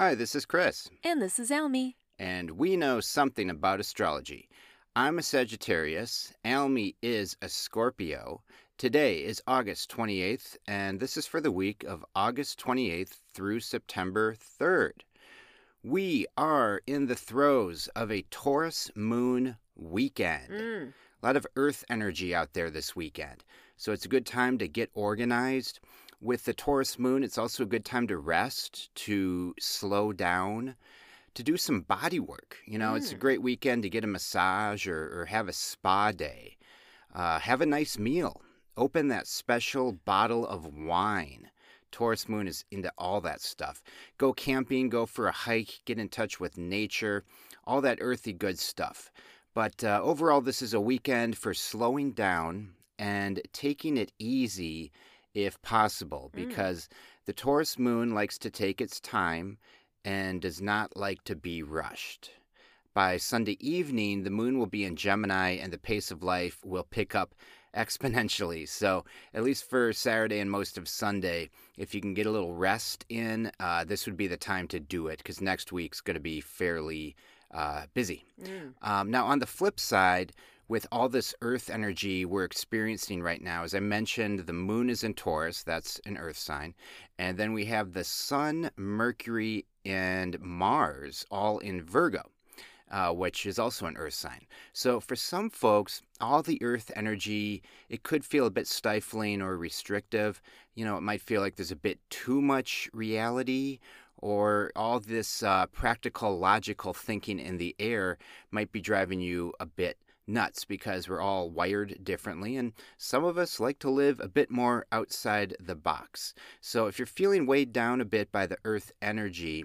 Hi, this is Chris, And this is Almy. and we know something about astrology. I'm a Sagittarius, Almy is a Scorpio. Today is August 28th, and this is for the week of August 28th through September 3rd. We are in the throes of a Taurus moon weekend. Mm. A lot of earth energy out there this weekend. So it's a good time to get organized. With the Taurus moon, it's also a good time to rest, to slow down, to do some body work. You know, it's a Mm. great weekend to get a massage or, or have a spa day. Uh, have a nice meal. Open that special bottle of wine. Taurus moon is into all that stuff. Go camping, go for a hike, get in touch with nature, all that earthy good stuff. But uh, overall, this is a weekend for slowing down and taking it easy if possible, Mm. because the Taurus moon likes to take its time and does not like to be rushed. By Sunday evening, the moon will be in Gemini and the pace of life will pick up exponentially. So, at least for Saturday and most of Sunday, if you can get a little rest in, uh, this would be the time to do it because next week's going to be fairly uh, busy. Mm. Um, now, on the flip side, with all this Earth energy we're experiencing right now, as I mentioned, the moon is in Taurus, that's an Earth sign. And then we have the Sun, Mercury, and Mars all in Virgo. Uh, which is also an earth sign. So, for some folks, all the earth energy, it could feel a bit stifling or restrictive. You know, it might feel like there's a bit too much reality, or all this uh, practical, logical thinking in the air might be driving you a bit nuts because we're all wired differently and some of us like to live a bit more outside the box. So if you're feeling weighed down a bit by the earth energy,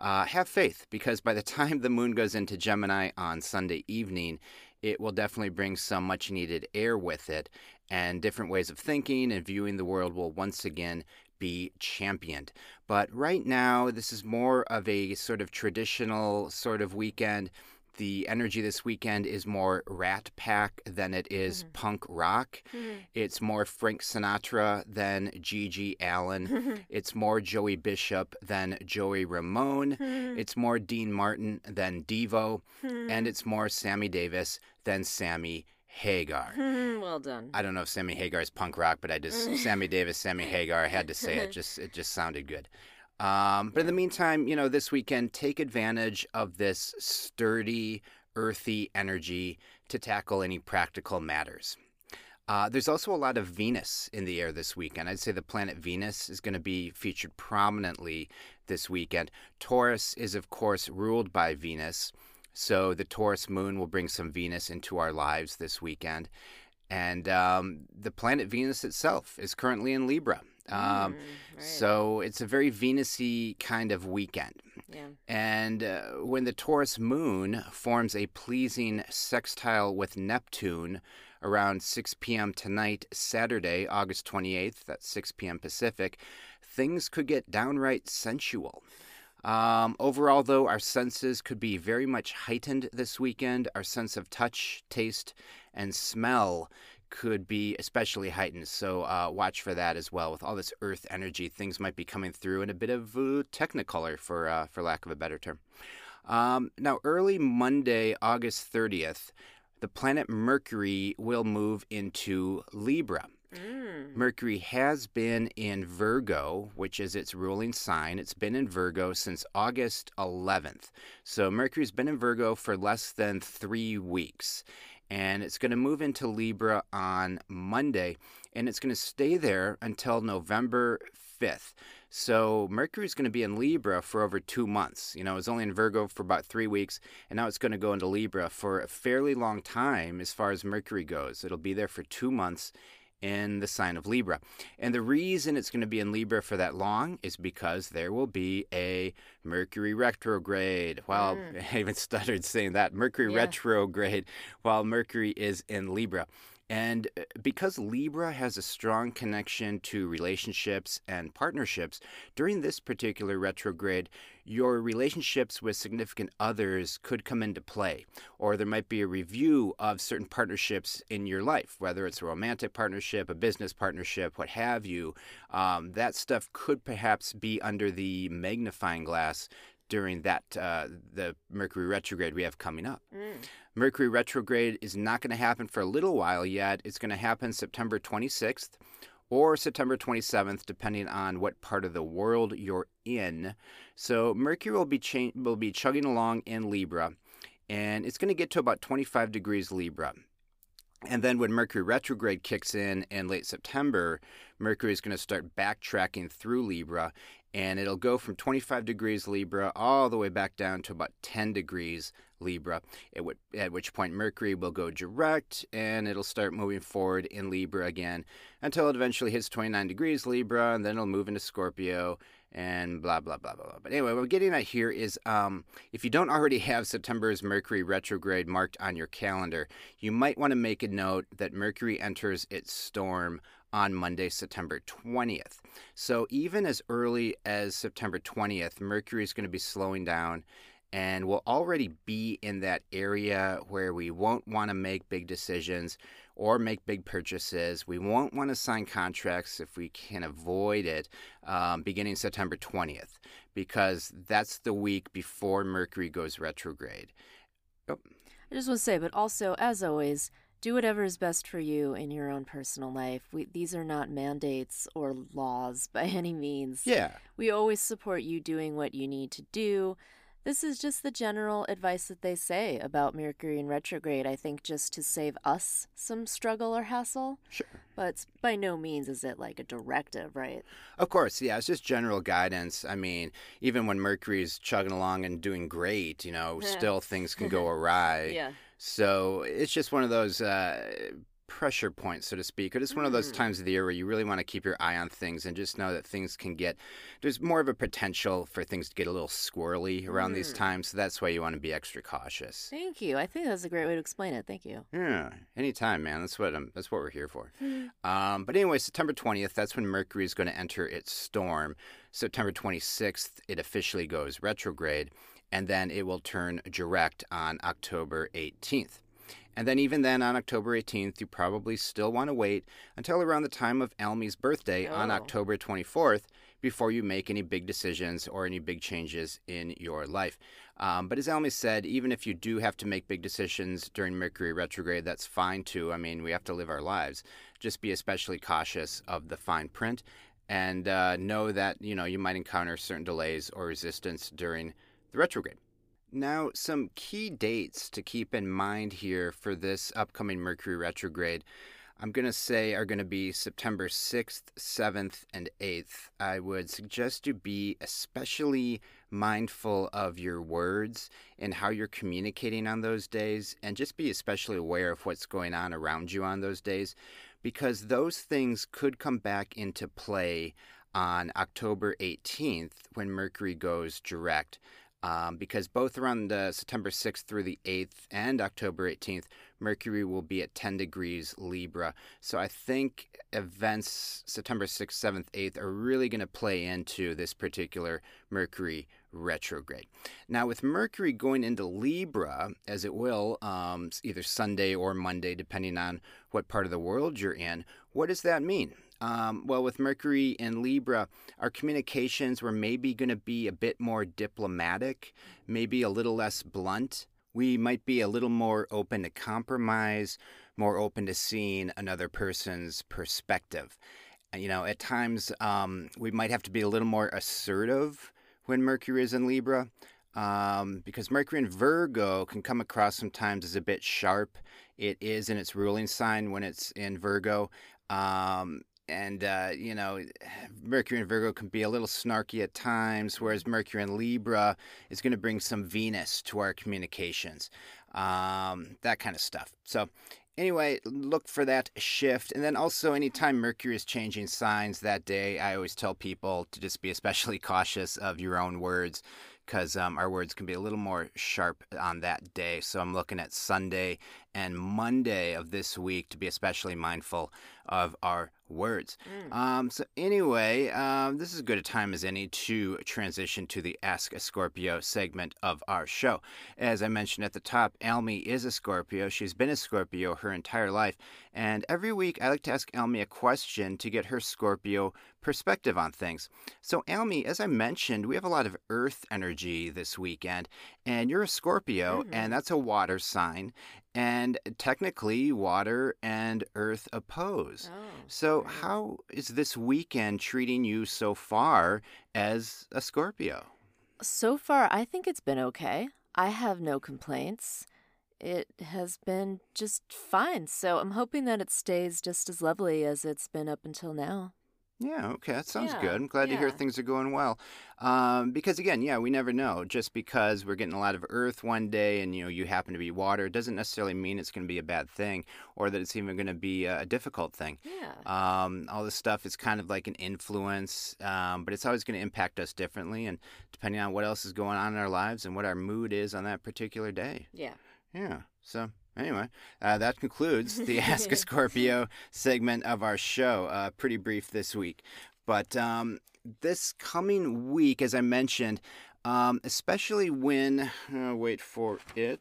uh, have faith because by the time the moon goes into Gemini on Sunday evening, it will definitely bring some much needed air with it, and different ways of thinking and viewing the world will once again be championed. But right now, this is more of a sort of traditional sort of weekend. The energy this weekend is more Rat Pack than it is Mhm. punk rock. Mm. It's more Frank Sinatra than GG Allin. It's more Joey Bishop than Joey Ramone. Mm. It's more Dean Martin than Devo. And it's more Sammy Davis than Sammy Hagar. well done. I don't know if Sammy Hagar is punk rock, but I just Sammy Davis, Sammy Hagar. I had to say it. Just it just sounded good. Um, but in the meantime, you know, this weekend, take advantage of this sturdy, earthy energy to tackle any practical matters. Uh, there's also a lot of Venus in the air this weekend. I'd say the planet Venus is going to be featured prominently this weekend. Taurus is, of course, ruled by Venus. So the Taurus moon will bring some Venus into our lives this weekend. And um, the planet Venus itself is currently in Libra. Um, Mm, right. So it's a very Venus-y kind of weekend. yeah. And uh, when the Taurus moon forms a pleasing sextile with Neptune around 6 p.m. tonight, Saturday, August 28th, that's 6 p.m. Pacific, things could get downright sensual. Um, overall, though, our senses could be very much heightened this weekend. Our sense of touch, taste, and smell could be especially heightened. So uh, watch for that as well. With all this earth energy, things might be coming through in a bit of uh, technicolor, for uh, for lack of a better term. Um, now, early Monday, August 30th, the planet Mercury will move into Libra. Mm. Mercury has been in Virgo, which is its ruling sign. It's been in Virgo since August 11th. So Mercury's been in Virgo for less than three weeks. And it's going to move into Libra on Monday. And it's going to stay there until November 5th. So Mercury's going to be in Libra for over two months. You know, it was only in Virgo for about three weeks. And now it's going to go into Libra for a fairly long time as far as Mercury goes. It'll be there for two months in the sign of Libra. And the reason it's going to be in Libra for that long is because there will be a Mercury retrograde. Well, Mm. I even stuttered saying that Mercury Yeah. retrograde while Mercury is in Libra. And uh, because Libra has a strong connection to relationships and partnerships, during this particular retrograde, your relationships with significant others could come into play, or there might be a review of certain partnerships in your life, whether it's a romantic partnership, a business partnership, what have you. Um, that stuff could perhaps be under the magnifying glass during that uh, the Mercury retrograde we have coming up. Mm. Mercury retrograde is not going to happen for a little while yet. It's going to happen September 26th or September 27th, depending on what part of the world you're in. So Mercury will be will be chugging along in Libra, and it's going to get to about 25 degrees Libra. And then when Mercury retrograde kicks in in late September, Mercury is going to start backtracking through Libra and it'll go from 25 degrees Libra all the way back down to about 10 degrees Libra, at, w- at which point Mercury will go direct and it'll start moving forward in Libra again until it eventually hits 29 degrees Libra, and then it'll move into Scorpio and blah, blah, blah, blah, blah. But anyway, what I'm getting at here is um, if you don't already have September's Mercury retrograde marked on your calendar, you might want to make a note that Mercury enters its storm on Monday, September 20th. So even as early as September 20th, Mercury is going to be slowing down and we'll already be in that area where we won't want to make big decisions or make big purchases. We won't want to sign contracts if we can avoid it um, beginning September 20th because that's the week before Mercury goes retrograde. Oh. I just want to say, but also, as always, do whatever is best for you in your own personal life. We, these are not mandates or laws by any means. Yeah. We always support you doing what you need to do. This is just the general advice that they say about Mercury in retrograde, I think, just to save us some struggle or hassle. Sure. But by no means is it like a directive, right? Of course, yeah. It's just general guidance. I mean, even when Mercury's chugging along and doing great, you know, still things can go awry. yeah. So it's just one of those uh, pressure points, so to speak. Or just one of those mm. times of the year where you really want to keep your eye on things and just know that things can get, there's more of a potential for things to get a little squirrely around mm. these times. So that's why you want to be extra cautious. Thank you. I think that's a great way to explain it. Thank you. Yeah, anytime, man. That's what I'm, that's what we're here for. um, but anyway, September 20th, that's when Mercury is going to enter its storm. September 26th, it officially goes retrograde and then it will turn direct on October 18th. And then, even then, on October 18th, you probably still want to wait until around the time of Almy's birthday oh. on October 24th before you make any big decisions or any big changes in your life. Um, but as Almy said, even if you do have to make big decisions during Mercury retrograde, that's fine too. I mean, we have to live our lives. Just be especially cautious of the fine print and uh, know that you know you might encounter certain delays or resistance during the retrograde. Now, some key dates to keep in mind here for this upcoming Mercury retrograde, I'm going to say are going to be September 6th, 7th, and 8th. I would suggest you be especially mindful of your words and how you're communicating on those days, and just be especially aware of what's going on around you on those days, because those things could come back into play on October 18th when Mercury goes direct um, because both around uh, September 6th through the 8th and October 18th, Mercury will be at 10 degrees Libra. So I think events September 6th, 7th, 8th are really going to play into this particular Mercury retrograde. Now, with Mercury going into Libra, as it will um, either Sunday or Monday, depending on what part of the world you're in, what does that mean? Um, well, with Mercury in Libra, our communications were maybe going to be a bit more diplomatic, maybe a little less blunt. We might be a little more open to compromise, more open to seeing another person's perspective. You know, at times um, we might have to be a little more assertive when Mercury is in Libra. Um, because Mercury in Virgo can come across sometimes as a bit sharp. It is in its ruling sign when it's in Virgo. Um, and uh, you know mercury and virgo can be a little snarky at times whereas mercury and libra is going to bring some venus to our communications um, that kind of stuff so anyway look for that shift and then also anytime mercury is changing signs that day i always tell people to just be especially cautious of your own words because um, our words can be a little more sharp on that day. So I'm looking at Sunday and Monday of this week to be especially mindful of our words. Mm. Um, so, anyway, um, this is as good a time as any to transition to the Ask a Scorpio segment of our show. As I mentioned at the top, Almy is a Scorpio. She's been a Scorpio her entire life. And every week, I like to ask Almy a question to get her Scorpio perspective on things. So, Almy, as I mentioned, we have a lot of earth energy this weekend, and you're a Scorpio, mm-hmm. and that's a water sign. And technically, water and earth oppose. Oh, so, right. how is this weekend treating you so far as a Scorpio? So far, I think it's been okay. I have no complaints. It has been just fine. So, I'm hoping that it stays just as lovely as it's been up until now. Yeah, okay, that sounds yeah, good. I'm glad yeah. to hear things are going well. Um, because again, yeah, we never know. Just because we're getting a lot of earth one day and you know you happen to be water doesn't necessarily mean it's going to be a bad thing or that it's even going to be a difficult thing. Yeah. Um, all this stuff is kind of like an influence, um, but it's always going to impact us differently and depending on what else is going on in our lives and what our mood is on that particular day. Yeah. Yeah. So anyway, uh, that concludes the Ask a Scorpio segment of our show. Uh, pretty brief this week. But um, this coming week, as I mentioned, um, especially when, uh, wait for it,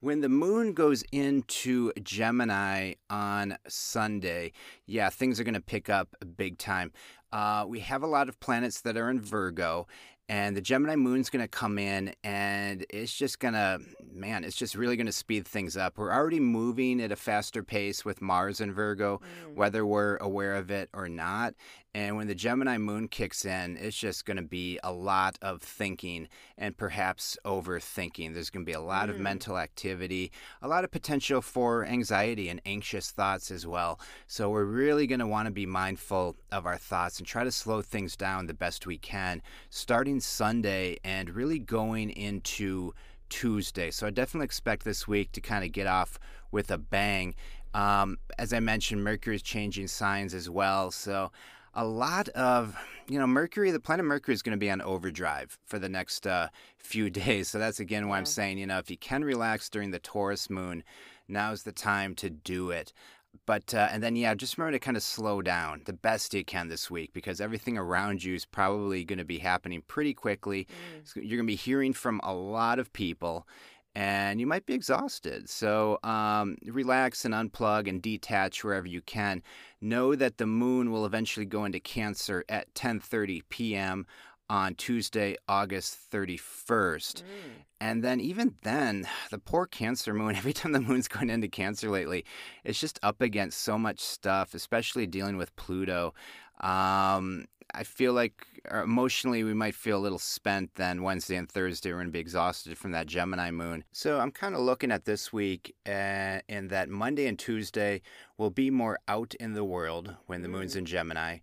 when the moon goes into Gemini on Sunday, yeah, things are going to pick up big time. Uh, we have a lot of planets that are in Virgo, and the Gemini moon's going to come in and it's just going to man it's just really going to speed things up we're already moving at a faster pace with Mars and Virgo mm. whether we're aware of it or not and when the Gemini moon kicks in, it's just going to be a lot of thinking and perhaps overthinking. There's going to be a lot mm. of mental activity, a lot of potential for anxiety and anxious thoughts as well. So we're really going to want to be mindful of our thoughts and try to slow things down the best we can, starting Sunday and really going into Tuesday. So I definitely expect this week to kind of get off with a bang. Um, as I mentioned, Mercury is changing signs as well. So a lot of, you know, Mercury, the planet Mercury is going to be on overdrive for the next uh, few days. So that's again why yeah. I'm saying, you know, if you can relax during the Taurus moon, now's the time to do it. But, uh, and then, yeah, just remember to kind of slow down the best you can this week because everything around you is probably going to be happening pretty quickly. Mm. You're going to be hearing from a lot of people and you might be exhausted. So um, relax and unplug and detach wherever you can. Know that the moon will eventually go into Cancer at 10:30 p.m. on Tuesday, August 31st. Mm. And then even then, the poor Cancer moon, every time the moon's going into Cancer lately, it's just up against so much stuff, especially dealing with Pluto. Um, I feel like uh, emotionally we might feel a little spent then Wednesday and Thursday. We're going to be exhausted from that Gemini moon. So I'm kind of looking at this week uh, in that Monday and Tuesday will be more out in the world when the moon's mm. in Gemini.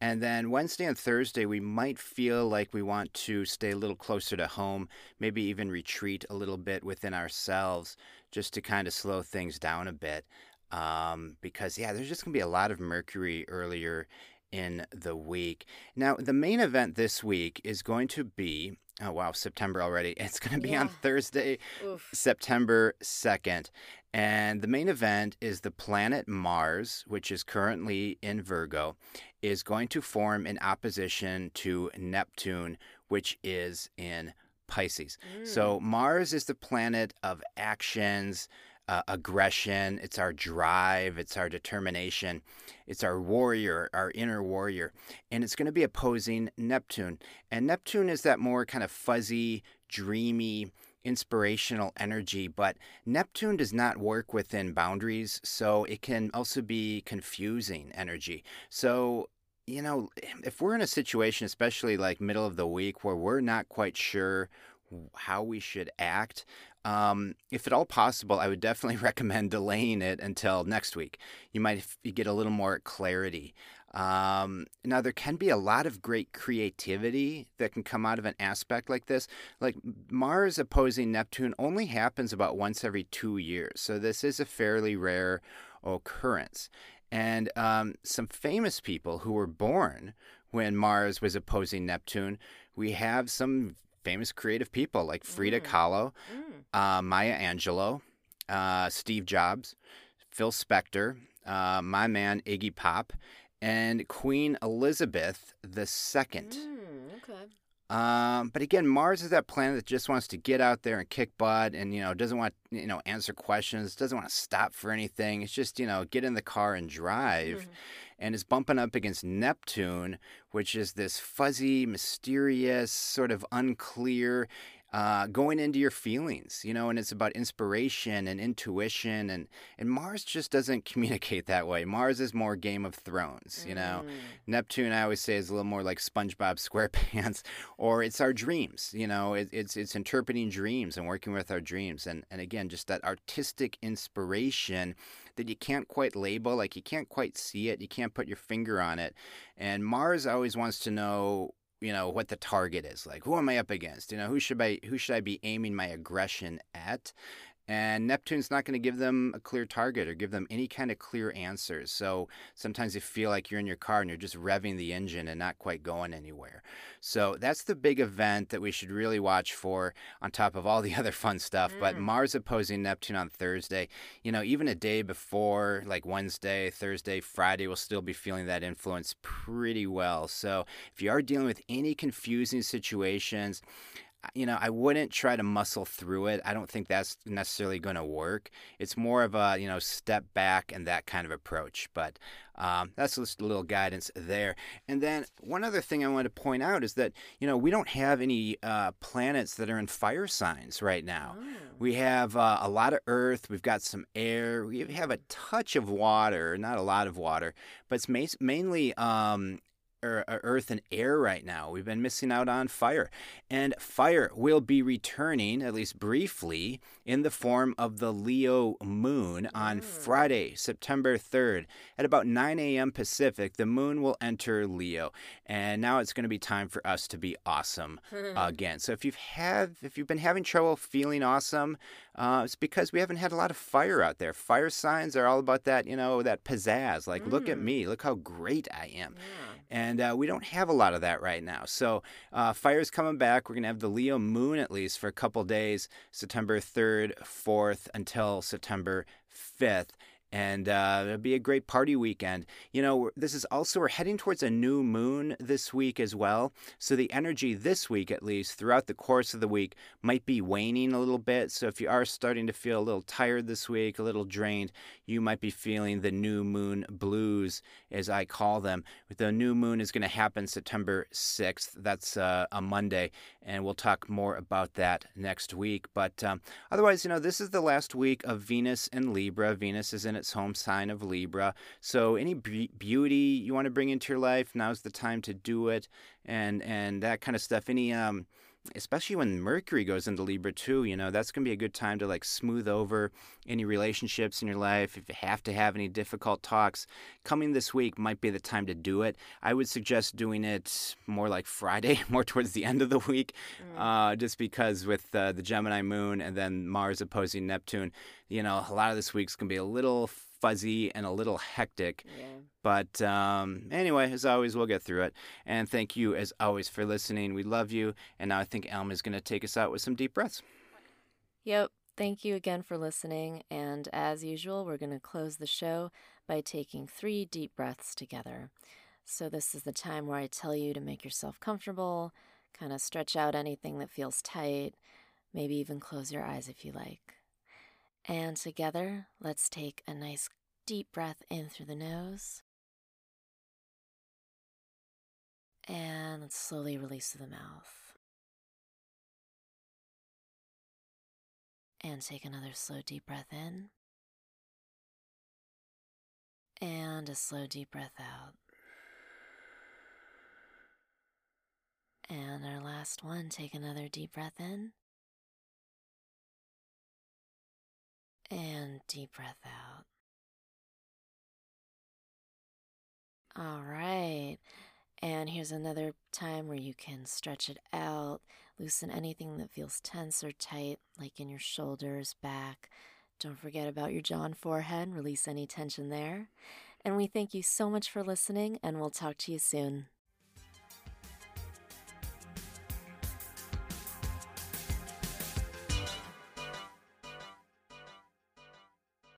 And then Wednesday and Thursday, we might feel like we want to stay a little closer to home, maybe even retreat a little bit within ourselves just to kind of slow things down a bit. Um, because, yeah, there's just going to be a lot of Mercury earlier in the week. Now, the main event this week is going to be oh wow, September already. It's going to be yeah. on Thursday, Oof. September 2nd. And the main event is the planet Mars, which is currently in Virgo, is going to form in opposition to Neptune, which is in Pisces. Mm. So Mars is the planet of actions, uh, aggression, it's our drive, it's our determination, it's our warrior, our inner warrior. And it's going to be opposing Neptune. And Neptune is that more kind of fuzzy, dreamy, inspirational energy, but Neptune does not work within boundaries, so it can also be confusing energy. So, you know, if we're in a situation, especially like middle of the week, where we're not quite sure how we should act, um, if at all possible, I would definitely recommend delaying it until next week. You might get a little more clarity. Um, now, there can be a lot of great creativity that can come out of an aspect like this. Like Mars opposing Neptune only happens about once every two years, so this is a fairly rare occurrence. And um, some famous people who were born when Mars was opposing Neptune, we have some famous creative people like Frida Mm. Kahlo, Mm. uh, Maya Angelou, uh, Steve Jobs, Phil Spector, uh, my man Iggy Pop, and Queen Elizabeth II. Mm. Um, but again, Mars is that planet that just wants to get out there and kick butt, and you know doesn't want you know answer questions, doesn't want to stop for anything. It's just you know get in the car and drive, Mhm. and is bumping up against Neptune, which is this fuzzy, mysterious, sort of unclear. Uh, going into your feelings, you know, and it's about inspiration and intuition, and and Mars just doesn't communicate that way. Mars is more Game of Thrones, you know. Mm. Neptune, I always say, is a little more like SpongeBob SquarePants, or it's our dreams. You know, it, it's it's interpreting dreams and working with our dreams, and and again, just that artistic inspiration that you can't quite label, like you can't quite see it, you can't put your finger on it. And Mars always wants to know, you know, what the target is. Like, who am I up against? You know, who should I who should I be aiming my aggression at? And Neptune's not going to give them a clear target or give them any kind of clear answers. So sometimes you feel like you're in your car and you're just revving the engine and not quite going anywhere. So that's the big event that we should really watch for on top of all the other fun stuff. But Mm. Mars opposing Neptune on Thursday, you know, even a day before, like Wednesday, Thursday, Friday, we'll still be feeling that influence pretty well. So if you are dealing with any confusing situations, you know, I wouldn't try to muscle through it. I don't think that's necessarily going to work. It's more of a, you know, step back and that kind of approach. But um, that's just a little guidance there. And then one other thing I want to point out is that, you know, we don't have any uh, planets that are in fire signs right now. Oh. We have uh, a lot of earth. We've got some air. We have a touch of water, not a lot of water, but it's ma- mainly um, earth and air right now. We've been missing out on fire. And fire will be returning, at least briefly, in the form of the Leo moon on Mm. Friday, September 3rd. At about 9 a.m. Pacific, the moon will enter Leo. And now it's going to be time for us to be awesome again. So if you've have if you've been having trouble feeling awesome, uh, it's because we haven't had a lot of fire out there. Fire signs are all about that, you know, that pizzazz. Like, look at Mm. me, look how great I am. Yeah. And uh, we don't have a lot of that right now. So uh, fire's coming back. We're gonna have the Leo moon at least for a couple days, September third, fourth, until September fifth. And uh, it'll be a great party weekend. You know, this is also, we're heading towards a new moon this week as well. So the energy this week, at least, throughout the course of the week, might be waning a little bit. So if you are starting to feel a little tired this week, a little drained, you might be feeling the new moon blues, as I call them. The new moon is going to happen September 6th. That's uh, a Monday. And we'll talk more about that next week. But um, otherwise, you know, this is the last week of Venus and Libra. Venus is in its home sign of Libra. So any be- beauty you want to bring into your life, now's the time to do it. And and that kind of stuff. Any um especially when Mercury goes into Libra too, you know, that's going to be a good time to like smooth over any relationships in your life. If you have to have any difficult talks, coming this week might be the time to do it. I would suggest doing it more like Friday, more towards the end of the week, Mm. uh, just because with uh, the Gemini moon and then Mars opposing Neptune, you know, a lot of this week's going to be a little fuzzy and a little hectic. Yeah. But um, anyway, as always, we'll get through it. And thank you, as always, for listening. We love you. And now I think Almy is going to take us out with some deep breaths. Yep. Thank you again for listening. And as usual, we're going to close the show by taking three deep breaths together. So, this is the time where I tell you to make yourself comfortable, kind of stretch out anything that feels tight, maybe even close your eyes if you like. And together, let's take a nice deep breath in through the nose. And let's slowly release through the mouth. And take another slow, deep breath in. And a slow, deep breath out. And our last one, take another deep breath in. And deep breath out. All right. And here's another time where you can stretch it out, loosen anything that feels tense or tight, like in your shoulders, back. Don't forget about your jaw and forehead, release any tension there. And we thank you so much for listening, and we'll talk to you soon.